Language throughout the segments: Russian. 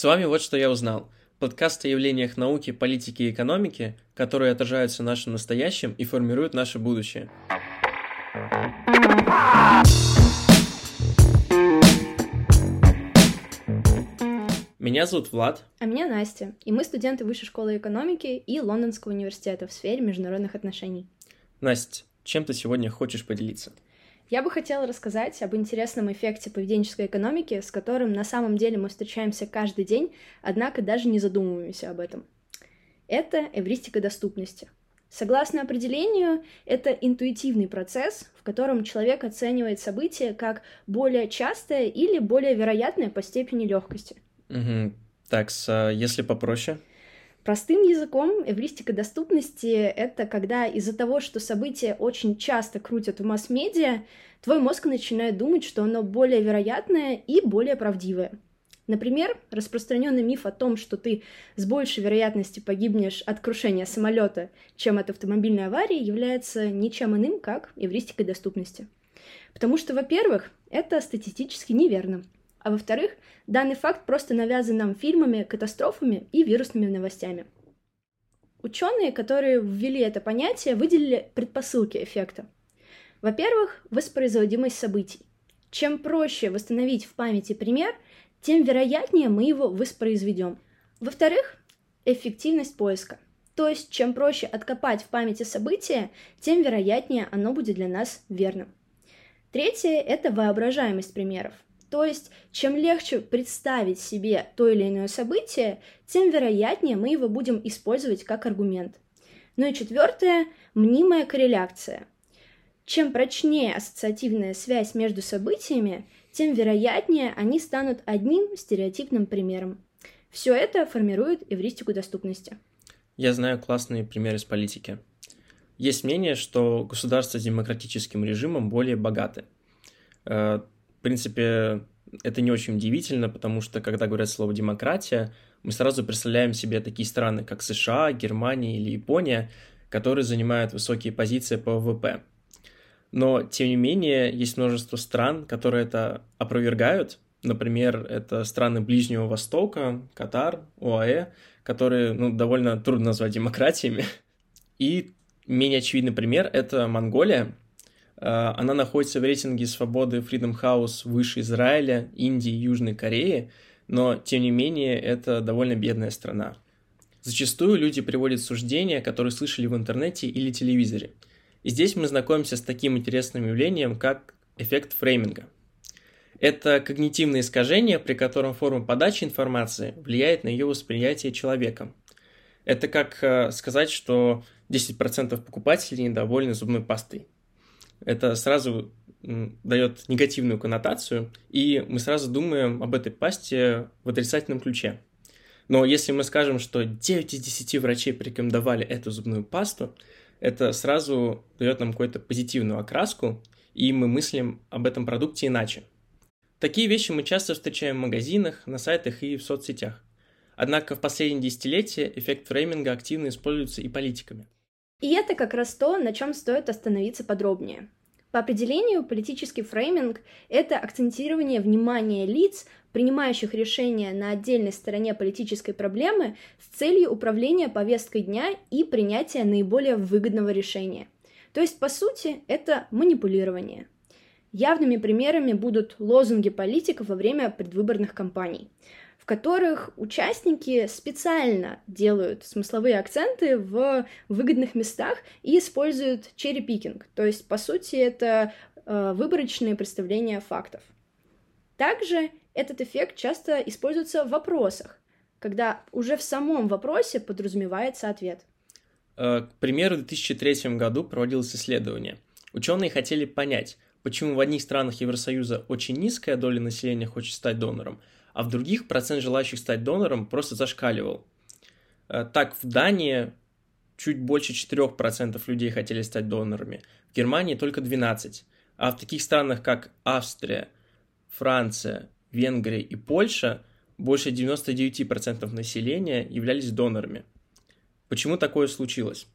С вами «Вот что я узнал» – подкаст о явлениях науки, политики и экономики, которые отражаются в нашем настоящем и формируют наше будущее. Меня зовут Влад. А меня Настя, и мы студенты Высшей школы экономики и Лондонского университета в сфере международных отношений. Настя, чем ты сегодня хочешь поделиться? Я бы хотела рассказать об интересном эффекте поведенческой экономики, с которым на самом деле мы встречаемся каждый день, однако даже не задумываемся об этом. Это эвристика доступности. Согласно определению, это интуитивный процесс, в котором человек оценивает события как более частое или более вероятное по степени легкости. Так, а если попроще? Простым языком эвристика доступности — это когда из-за того, что события очень часто крутят в масс-медиа, твой мозг начинает думать, что оно более вероятное и более правдивое. Например, распространенный миф о том, что ты с большей вероятностью погибнешь от крушения самолета, чем от автомобильной аварии, является ничем иным, как эвристикой доступности. Потому что, во-первых, это статистически неверно — а во-вторых, данный факт просто навязан нам фильмами, катастрофами и вирусными новостями. Ученые, которые ввели это понятие, выделили предпосылки эффекта. Во-первых, воспроизводимость событий. Чем проще восстановить в памяти пример, тем вероятнее мы его воспроизведем. Во-вторых, эффективность поиска. То есть, чем проще откопать в памяти событие, тем вероятнее оно будет для нас верным. Третье – это воображаемость примеров – то есть, чем легче представить себе то или иное событие, тем вероятнее мы его будем использовать как аргумент. Ну и четвертое – мнимая корреляция. Чем прочнее ассоциативная связь между событиями, тем вероятнее они станут одним стереотипным примером. Все это формирует эвристику доступности. Я знаю классные примеры из политики. Есть мнение, что государства с демократическим режимом более богаты. Э, в принципе, это не очень удивительно, потому что, когда говорят слово «демократия», мы сразу представляем себе такие страны, как США, Германия или Япония, которые занимают высокие позиции по ВВП. Но, тем не менее, есть множество стран, которые это опровергают. Например, это страны Ближнего Востока, Катар, ОАЭ, которые ну, довольно трудно назвать демократиями. И менее очевидный пример – это Монголия, она находится в рейтинге свободы Freedom House выше Израиля, Индии, Южной Кореи, но, тем не менее, это довольно бедная страна. Зачастую люди приводят суждения, которые слышали в интернете или телевизоре. И здесь мы знакомимся с таким интересным явлением, как эффект фрейминга. Это когнитивное искажение, при котором форма подачи информации влияет на ее восприятие человеком. Это как э, сказать, что 10% покупателей недовольны зубной пастой это сразу дает негативную коннотацию, и мы сразу думаем об этой пасте в отрицательном ключе. Но если мы скажем, что 9 из 10 врачей порекомендовали эту зубную пасту, это сразу дает нам какую-то позитивную окраску, и мы мыслим об этом продукте иначе. Такие вещи мы часто встречаем в магазинах, на сайтах и в соцсетях. Однако в последние десятилетия эффект фрейминга активно используется и политиками – и это как раз то, на чем стоит остановиться подробнее. По определению, политический фрейминг – это акцентирование внимания лиц, принимающих решения на отдельной стороне политической проблемы с целью управления повесткой дня и принятия наиболее выгодного решения. То есть, по сути, это манипулирование. Явными примерами будут лозунги политиков во время предвыборных кампаний – которых участники специально делают смысловые акценты в выгодных местах и используют черри-пикинг. То есть, по сути, это э, выборочные представления фактов. Также этот эффект часто используется в вопросах, когда уже в самом вопросе подразумевается ответ. Э, к примеру, в 2003 году проводилось исследование. Ученые хотели понять, почему в одних странах Евросоюза очень низкая доля населения хочет стать донором, а в других процент желающих стать донором просто зашкаливал. Э, так, в Дании чуть больше 4% людей хотели стать донорами, в Германии только 12%, а в таких странах, как Австрия, Франция, Венгрия и Польша больше 99% населения являлись донорами. Почему такое случилось?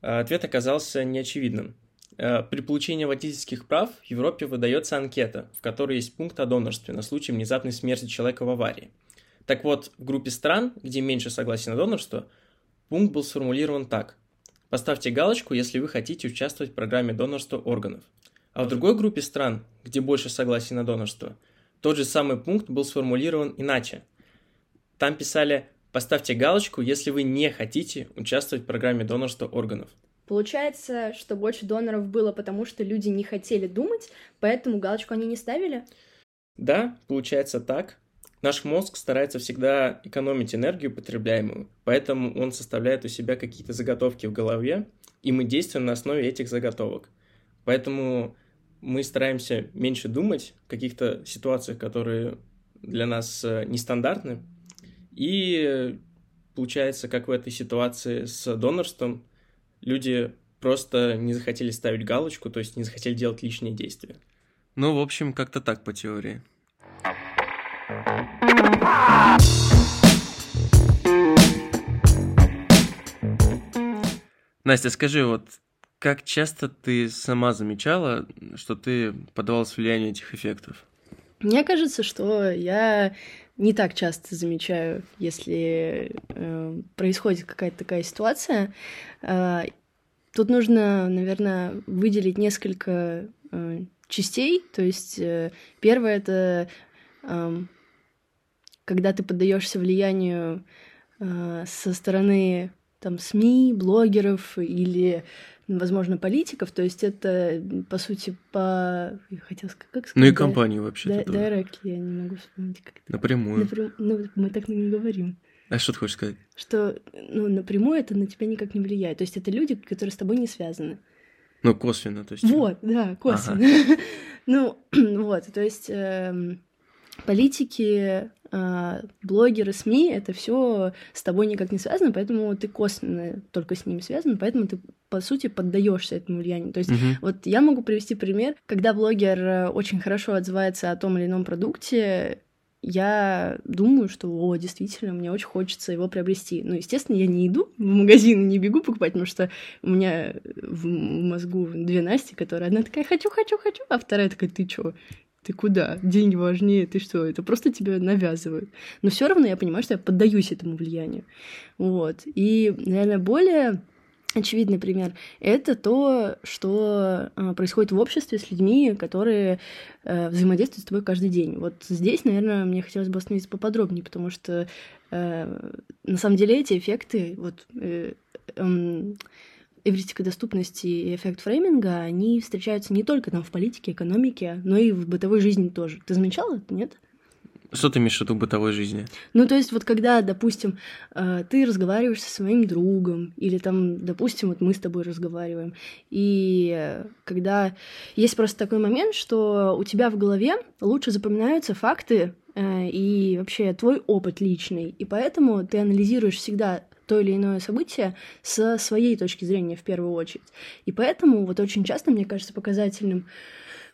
Э, ответ оказался неочевидным – при получении водительских прав в Европе выдается анкета, в которой есть пункт о донорстве на случай внезапной смерти человека в аварии. Так вот, в группе стран, где меньше согласия на донорство, пункт был сформулирован так. Поставьте галочку, если вы хотите участвовать в программе донорства органов. А в другой группе стран, где больше согласия на донорство, тот же самый пункт был сформулирован иначе. Там писали «поставьте галочку, если вы не хотите участвовать в программе донорства органов». Получается, что больше доноров было, потому что люди не хотели думать, поэтому галочку они не ставили? Да, получается так. Наш мозг старается всегда экономить энергию потребляемую, поэтому он составляет у себя какие-то заготовки в голове, и мы действуем на основе этих заготовок. Поэтому мы стараемся меньше думать в каких-то ситуациях, которые для нас э, нестандартны. И получается, как в этой ситуации с донорством, люди просто не захотели ставить галочку, то есть не захотели делать лишние действия. Ну, в общем, как-то так по теории. Настя, скажи, вот как часто ты сама замечала, что ты поддавалась влиянию этих эффектов? Мне кажется, что я не так часто замечаю, если э, происходит какая-то такая ситуация. Э, тут нужно, наверное, выделить несколько э, частей. То есть э, первое это э, когда ты поддаешься влиянию э, со стороны там СМИ, блогеров или, возможно, политиков, то есть это, по сути, по... Я хотела сказать, как сказать? Ну и компании вообще. Да, directly, я не могу вспомнить, как это. Напрямую. Напрям... Ну, мы так не говорим. А что ты хочешь сказать? Что, ну, напрямую это на тебя никак не влияет. То есть это люди, которые с тобой не связаны. Ну, косвенно, то есть. Вот, да, косвенно. Ага. ну, вот, то есть эм, политики, а, блогеры, СМИ, это все с тобой никак не связано, поэтому ты косвенно только с ними связан, поэтому ты, по сути, поддаешься этому влиянию. То есть, uh-huh. вот я могу привести пример, когда блогер э, очень хорошо отзывается о том или ином продукте, я думаю, что, о, действительно, мне очень хочется его приобрести. Ну, естественно, я не иду в магазин, не бегу покупать, потому что у меня в мозгу две Насти, которые одна такая «хочу, хочу, хочу», а вторая такая «ты чё?» Ты куда? Деньги важнее, ты что? Это просто тебя навязывают. Но все равно я понимаю, что я поддаюсь этому влиянию. Вот. И, наверное, более очевидный пример — это то, что э, происходит в обществе с людьми, которые э, взаимодействуют с тобой каждый день. Вот здесь, наверное, мне хотелось бы остановиться поподробнее, потому что э, на самом деле эти эффекты, вот э, э, эвристика доступности и эффект фрейминга, они встречаются не только там в политике, экономике, но и в бытовой жизни тоже. Ты замечала это, нет? Что ты имеешь в виду в бытовой жизни? Ну, то есть вот когда, допустим, э, ты разговариваешь со своим другом, или там, допустим, вот мы с тобой разговариваем, и когда есть просто такой момент, что у тебя в голове лучше запоминаются факты э, и вообще твой опыт личный, и поэтому ты анализируешь всегда то или иное событие с своей точки зрения в первую очередь. И поэтому вот очень часто, мне кажется, показательным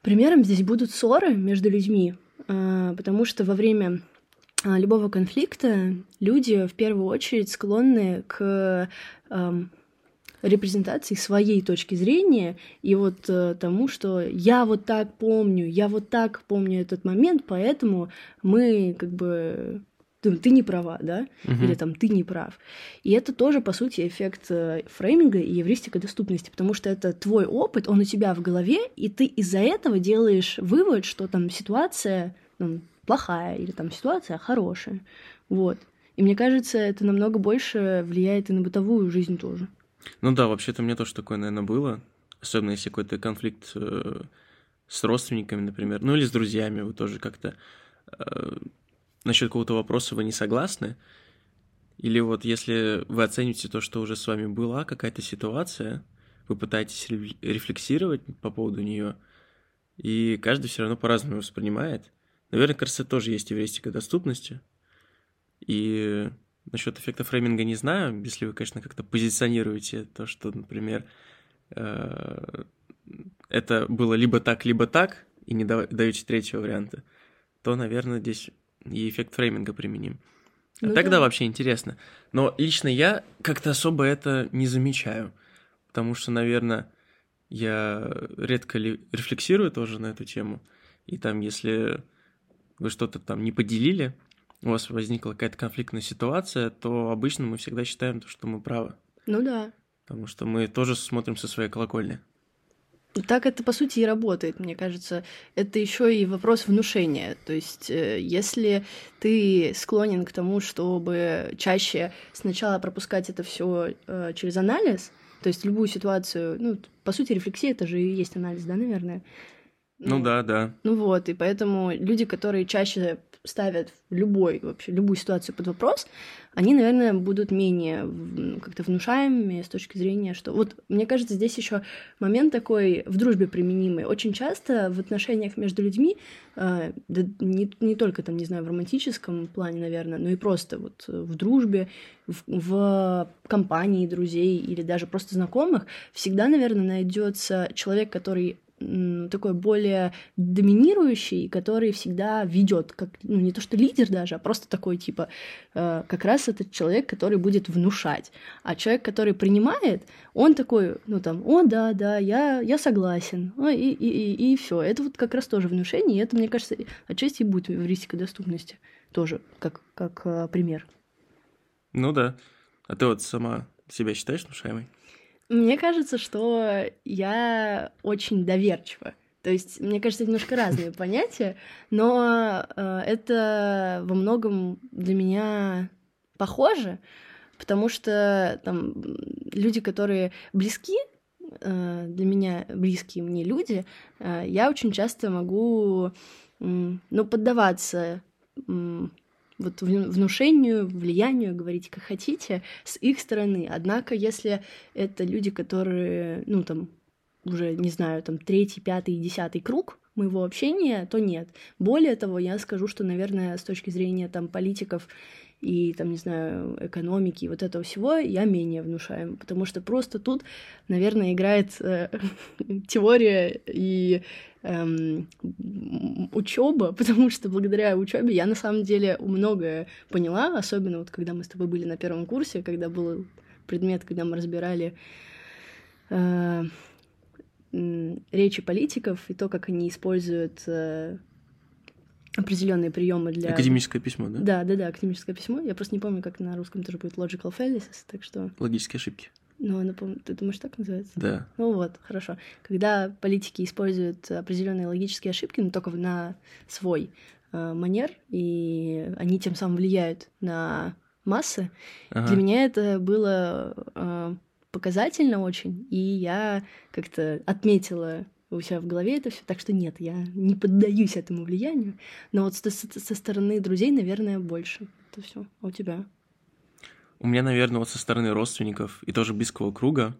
примером здесь будут ссоры между людьми, а, потому что во время а, любого конфликта люди в первую очередь склонны к репрезентации своей точки зрения и вот э, тому, что я вот так помню, я вот так помню этот момент, поэтому мы как бы ты не права, да, угу. или там ты не прав. И это тоже, по сути, эффект э, фрейминга и евристика доступности, потому что это твой опыт, он у тебя в голове, и ты из-за этого делаешь вывод, что там ситуация ну, плохая или там ситуация хорошая. Вот. И мне кажется, это намного больше влияет и на бытовую жизнь тоже. Ну да, вообще-то у меня тоже такое, наверное, было. Особенно если какой-то конфликт э, с родственниками, например, ну или с друзьями, вы тоже как-то э, насчет какого-то вопроса вы не согласны, или вот если вы оцените то, что уже с вами была какая-то ситуация, вы пытаетесь рефлексировать по поводу нее, и каждый все равно по-разному воспринимает. Наверное, кажется, тоже есть эвристика доступности. И насчет эффекта фрейминга не знаю, если вы, конечно, как-то позиционируете то, что, например, э, это было либо так, либо так, и не даете третьего варианта, то, наверное, здесь и эффект фрейминга применим. А ну, тогда да. вообще интересно. Но лично я как-то особо это не замечаю, потому что, наверное, я редко ли рефлексирую тоже на эту тему. И там, если вы что-то там не поделили, у вас возникла какая-то конфликтная ситуация, то обычно мы всегда считаем, что мы правы. Ну да. Потому что мы тоже смотрим со своей колокольни. Так это, по сути, и работает, мне кажется. Это еще и вопрос внушения. То есть, э, если ты склонен к тому, чтобы чаще сначала пропускать это все э, через анализ, то есть любую ситуацию, ну, по сути, рефлексия это же и есть анализ, да, наверное? Ну, ну да, да. Ну вот, и поэтому люди, которые чаще ставят любой, вообще любую ситуацию под вопрос, они, наверное, будут менее как-то внушаемыми с точки зрения, что... Вот, мне кажется, здесь еще момент такой в дружбе применимый. Очень часто в отношениях между людьми, э, да не, не только там, не знаю, в романтическом плане, наверное, но и просто вот в дружбе, в, в компании друзей или даже просто знакомых, всегда, наверное, найдется человек, который такой более доминирующий, который всегда ведет, как ну не то что лидер даже, а просто такой типа э, как раз этот человек, который будет внушать, а человек, который принимает, он такой, ну там, о да, да, я я согласен, о, и и и, и все, это вот как раз тоже внушение, и это мне кажется отчасти и будет эвристика доступности тоже как как э, пример. Ну да, а ты вот сама себя считаешь внушаемой? Мне кажется, что я очень доверчива. То есть, мне кажется, это немножко разные понятия, но э, это во многом для меня похоже, потому что там люди, которые близки э, для меня, близкие мне люди, э, я очень часто могу, э, ну, поддаваться вот внушению, влиянию, говорите как хотите, с их стороны. Однако, если это люди, которые, ну, там, уже, не знаю, там, третий, пятый, десятый круг моего общения, то нет. Более того, я скажу, что, наверное, с точки зрения, там, политиков и, там, не знаю, экономики и вот этого всего, я менее внушаем, потому что просто тут, наверное, играет э, теория и эм, учеба, потому что благодаря учебе я на самом деле многое поняла, особенно вот когда мы с тобой были на первом курсе, когда был предмет, когда мы разбирали э, речи политиков и то, как они используют э, определенные приемы для... Академическое письмо, да? Да, да, да, академическое письмо. Я просто не помню, как на русском тоже будет logical fallacies, так что... Логические ошибки. Ну, она, ты думаешь, так называется? Да. Ну вот, хорошо. Когда политики используют определенные логические ошибки, но только на свой э, манер, и они тем самым влияют на массы, ага. для меня это было э, показательно очень, и я как-то отметила у себя в голове это все. Так что нет, я не поддаюсь этому влиянию. Но вот со, со стороны друзей, наверное, больше. Это все. А у тебя? У меня, наверное, вот со стороны родственников и тоже близкого круга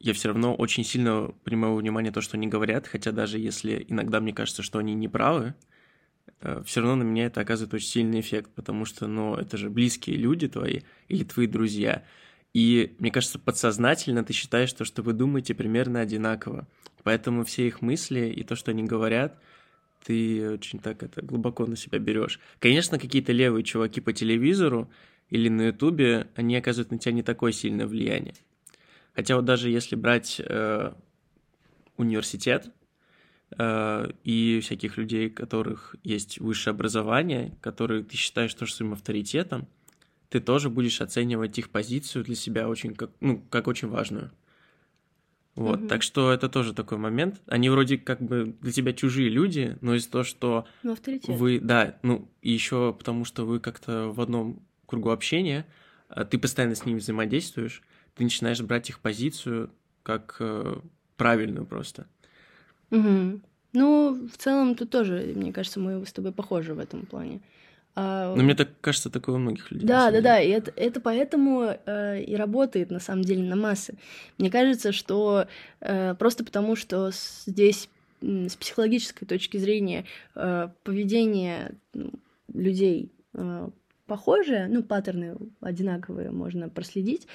я все равно очень сильно принимаю внимание то, что они говорят, хотя даже если иногда мне кажется, что они не правы, э, все равно на меня это оказывает очень сильный эффект, потому что, ну, это же близкие люди твои или твои друзья. И мне кажется, подсознательно ты считаешь то, что вы думаете примерно одинаково. Поэтому все их мысли и то, что они говорят, ты очень так это глубоко на себя берешь. Конечно, какие-то левые чуваки по телевизору или на Ютубе, они оказывают на тебя не такое сильное влияние. Хотя вот даже если брать э, университет э, и всяких людей, у которых есть высшее образование, которые ты считаешь тоже своим авторитетом, ты тоже будешь оценивать их позицию для себя очень как, ну, как очень важную. Вот, угу. так что это тоже такой момент. Они вроде как бы для тебя чужие люди, но из-за того, что ну, вы, да, ну и еще потому, что вы как-то в одном кругу общения, а ты постоянно с ними взаимодействуешь, ты начинаешь брать их позицию как э, правильную просто. Угу. Ну, в целом, тут тоже, мне кажется, мы с тобой похожи в этом плане. А... Но мне так кажется, такое у многих людей. Да, да, да, и это, это поэтому э, и работает на самом деле на массы. Мне кажется, что э, просто потому, что здесь с психологической точки зрения э, поведение ну, людей э, похожее, ну, паттерны одинаковые можно проследить,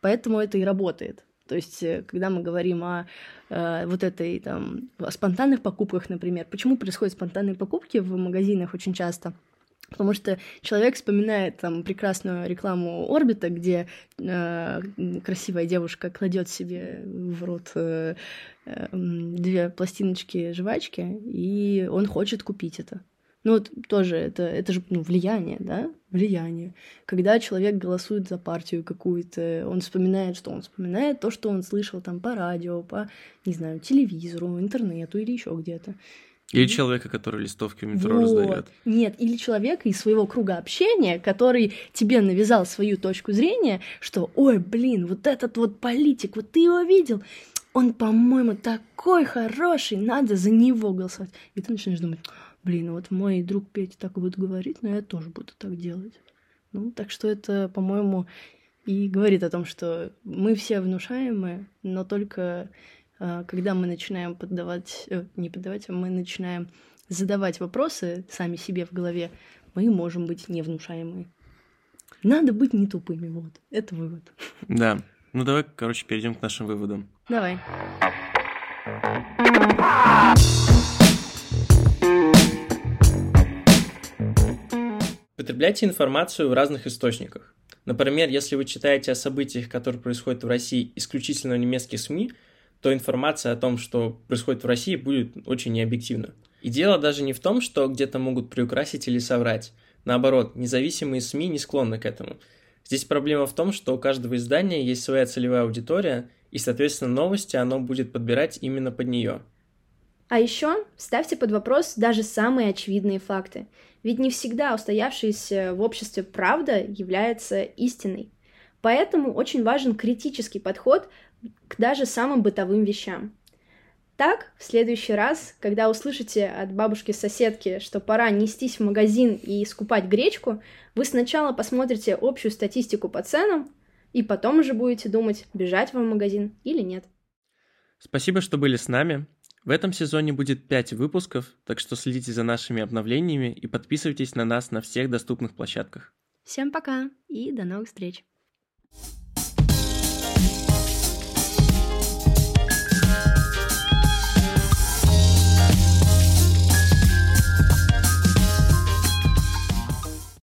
поэтому это и работает. То есть, э, когда мы говорим о э, вот этой там о спонтанных покупках, например, почему происходят спонтанные покупки в магазинах очень часто? Потому что человек вспоминает там прекрасную рекламу Орбита, где э, красивая девушка кладет себе в рот э, э, две пластиночки жвачки, и он хочет купить это. Ну вот тоже это, это же ну, влияние, да? Влияние. Когда человек голосует за партию какую-то, он вспоминает, что он вспоминает то, что он слышал там по радио, по, не знаю, телевизору, интернету или еще где-то. Или человека, который листовки в метро вот. раздает. Нет, или человека из своего круга общения, который тебе навязал свою точку зрения, что, ой, блин, вот этот вот политик, вот ты его видел, он, по-моему, такой хороший, надо за него голосовать. И ты начинаешь думать, блин, вот мой друг Петя так будет говорить, но я тоже буду так делать. Ну, так что это, по-моему, и говорит о том, что мы все внушаемые, но только когда мы начинаем поддавать, э, не поддавать, а мы начинаем задавать вопросы сами себе в голове, мы можем быть невнушаемые. Надо быть не тупыми, вот. Это вывод. Да. Ну давай, короче, перейдем к нашим выводам. Давай. Потребляйте информацию в разных источниках. Например, если вы читаете о событиях, которые происходят в России исключительно в немецких СМИ, то информация о том, что происходит в России, будет очень необъективна. И дело даже не в том, что где-то могут приукрасить или соврать. Наоборот, независимые СМИ не склонны к этому. Здесь проблема в том, что у каждого издания есть своя целевая аудитория, и, соответственно, новости оно будет подбирать именно под нее. А еще ставьте под вопрос даже самые очевидные факты. Ведь не всегда устоявшаяся в обществе правда является истиной. Поэтому очень важен критический подход к даже самым бытовым вещам. Так, в следующий раз, когда услышите от бабушки-соседки, что пора нестись в магазин и скупать гречку, вы сначала посмотрите общую статистику по ценам, и потом уже будете думать, бежать вам в магазин или нет. Спасибо, что были с нами. В этом сезоне будет 5 выпусков, так что следите за нашими обновлениями и подписывайтесь на нас на всех доступных площадках. Всем пока и до новых встреч!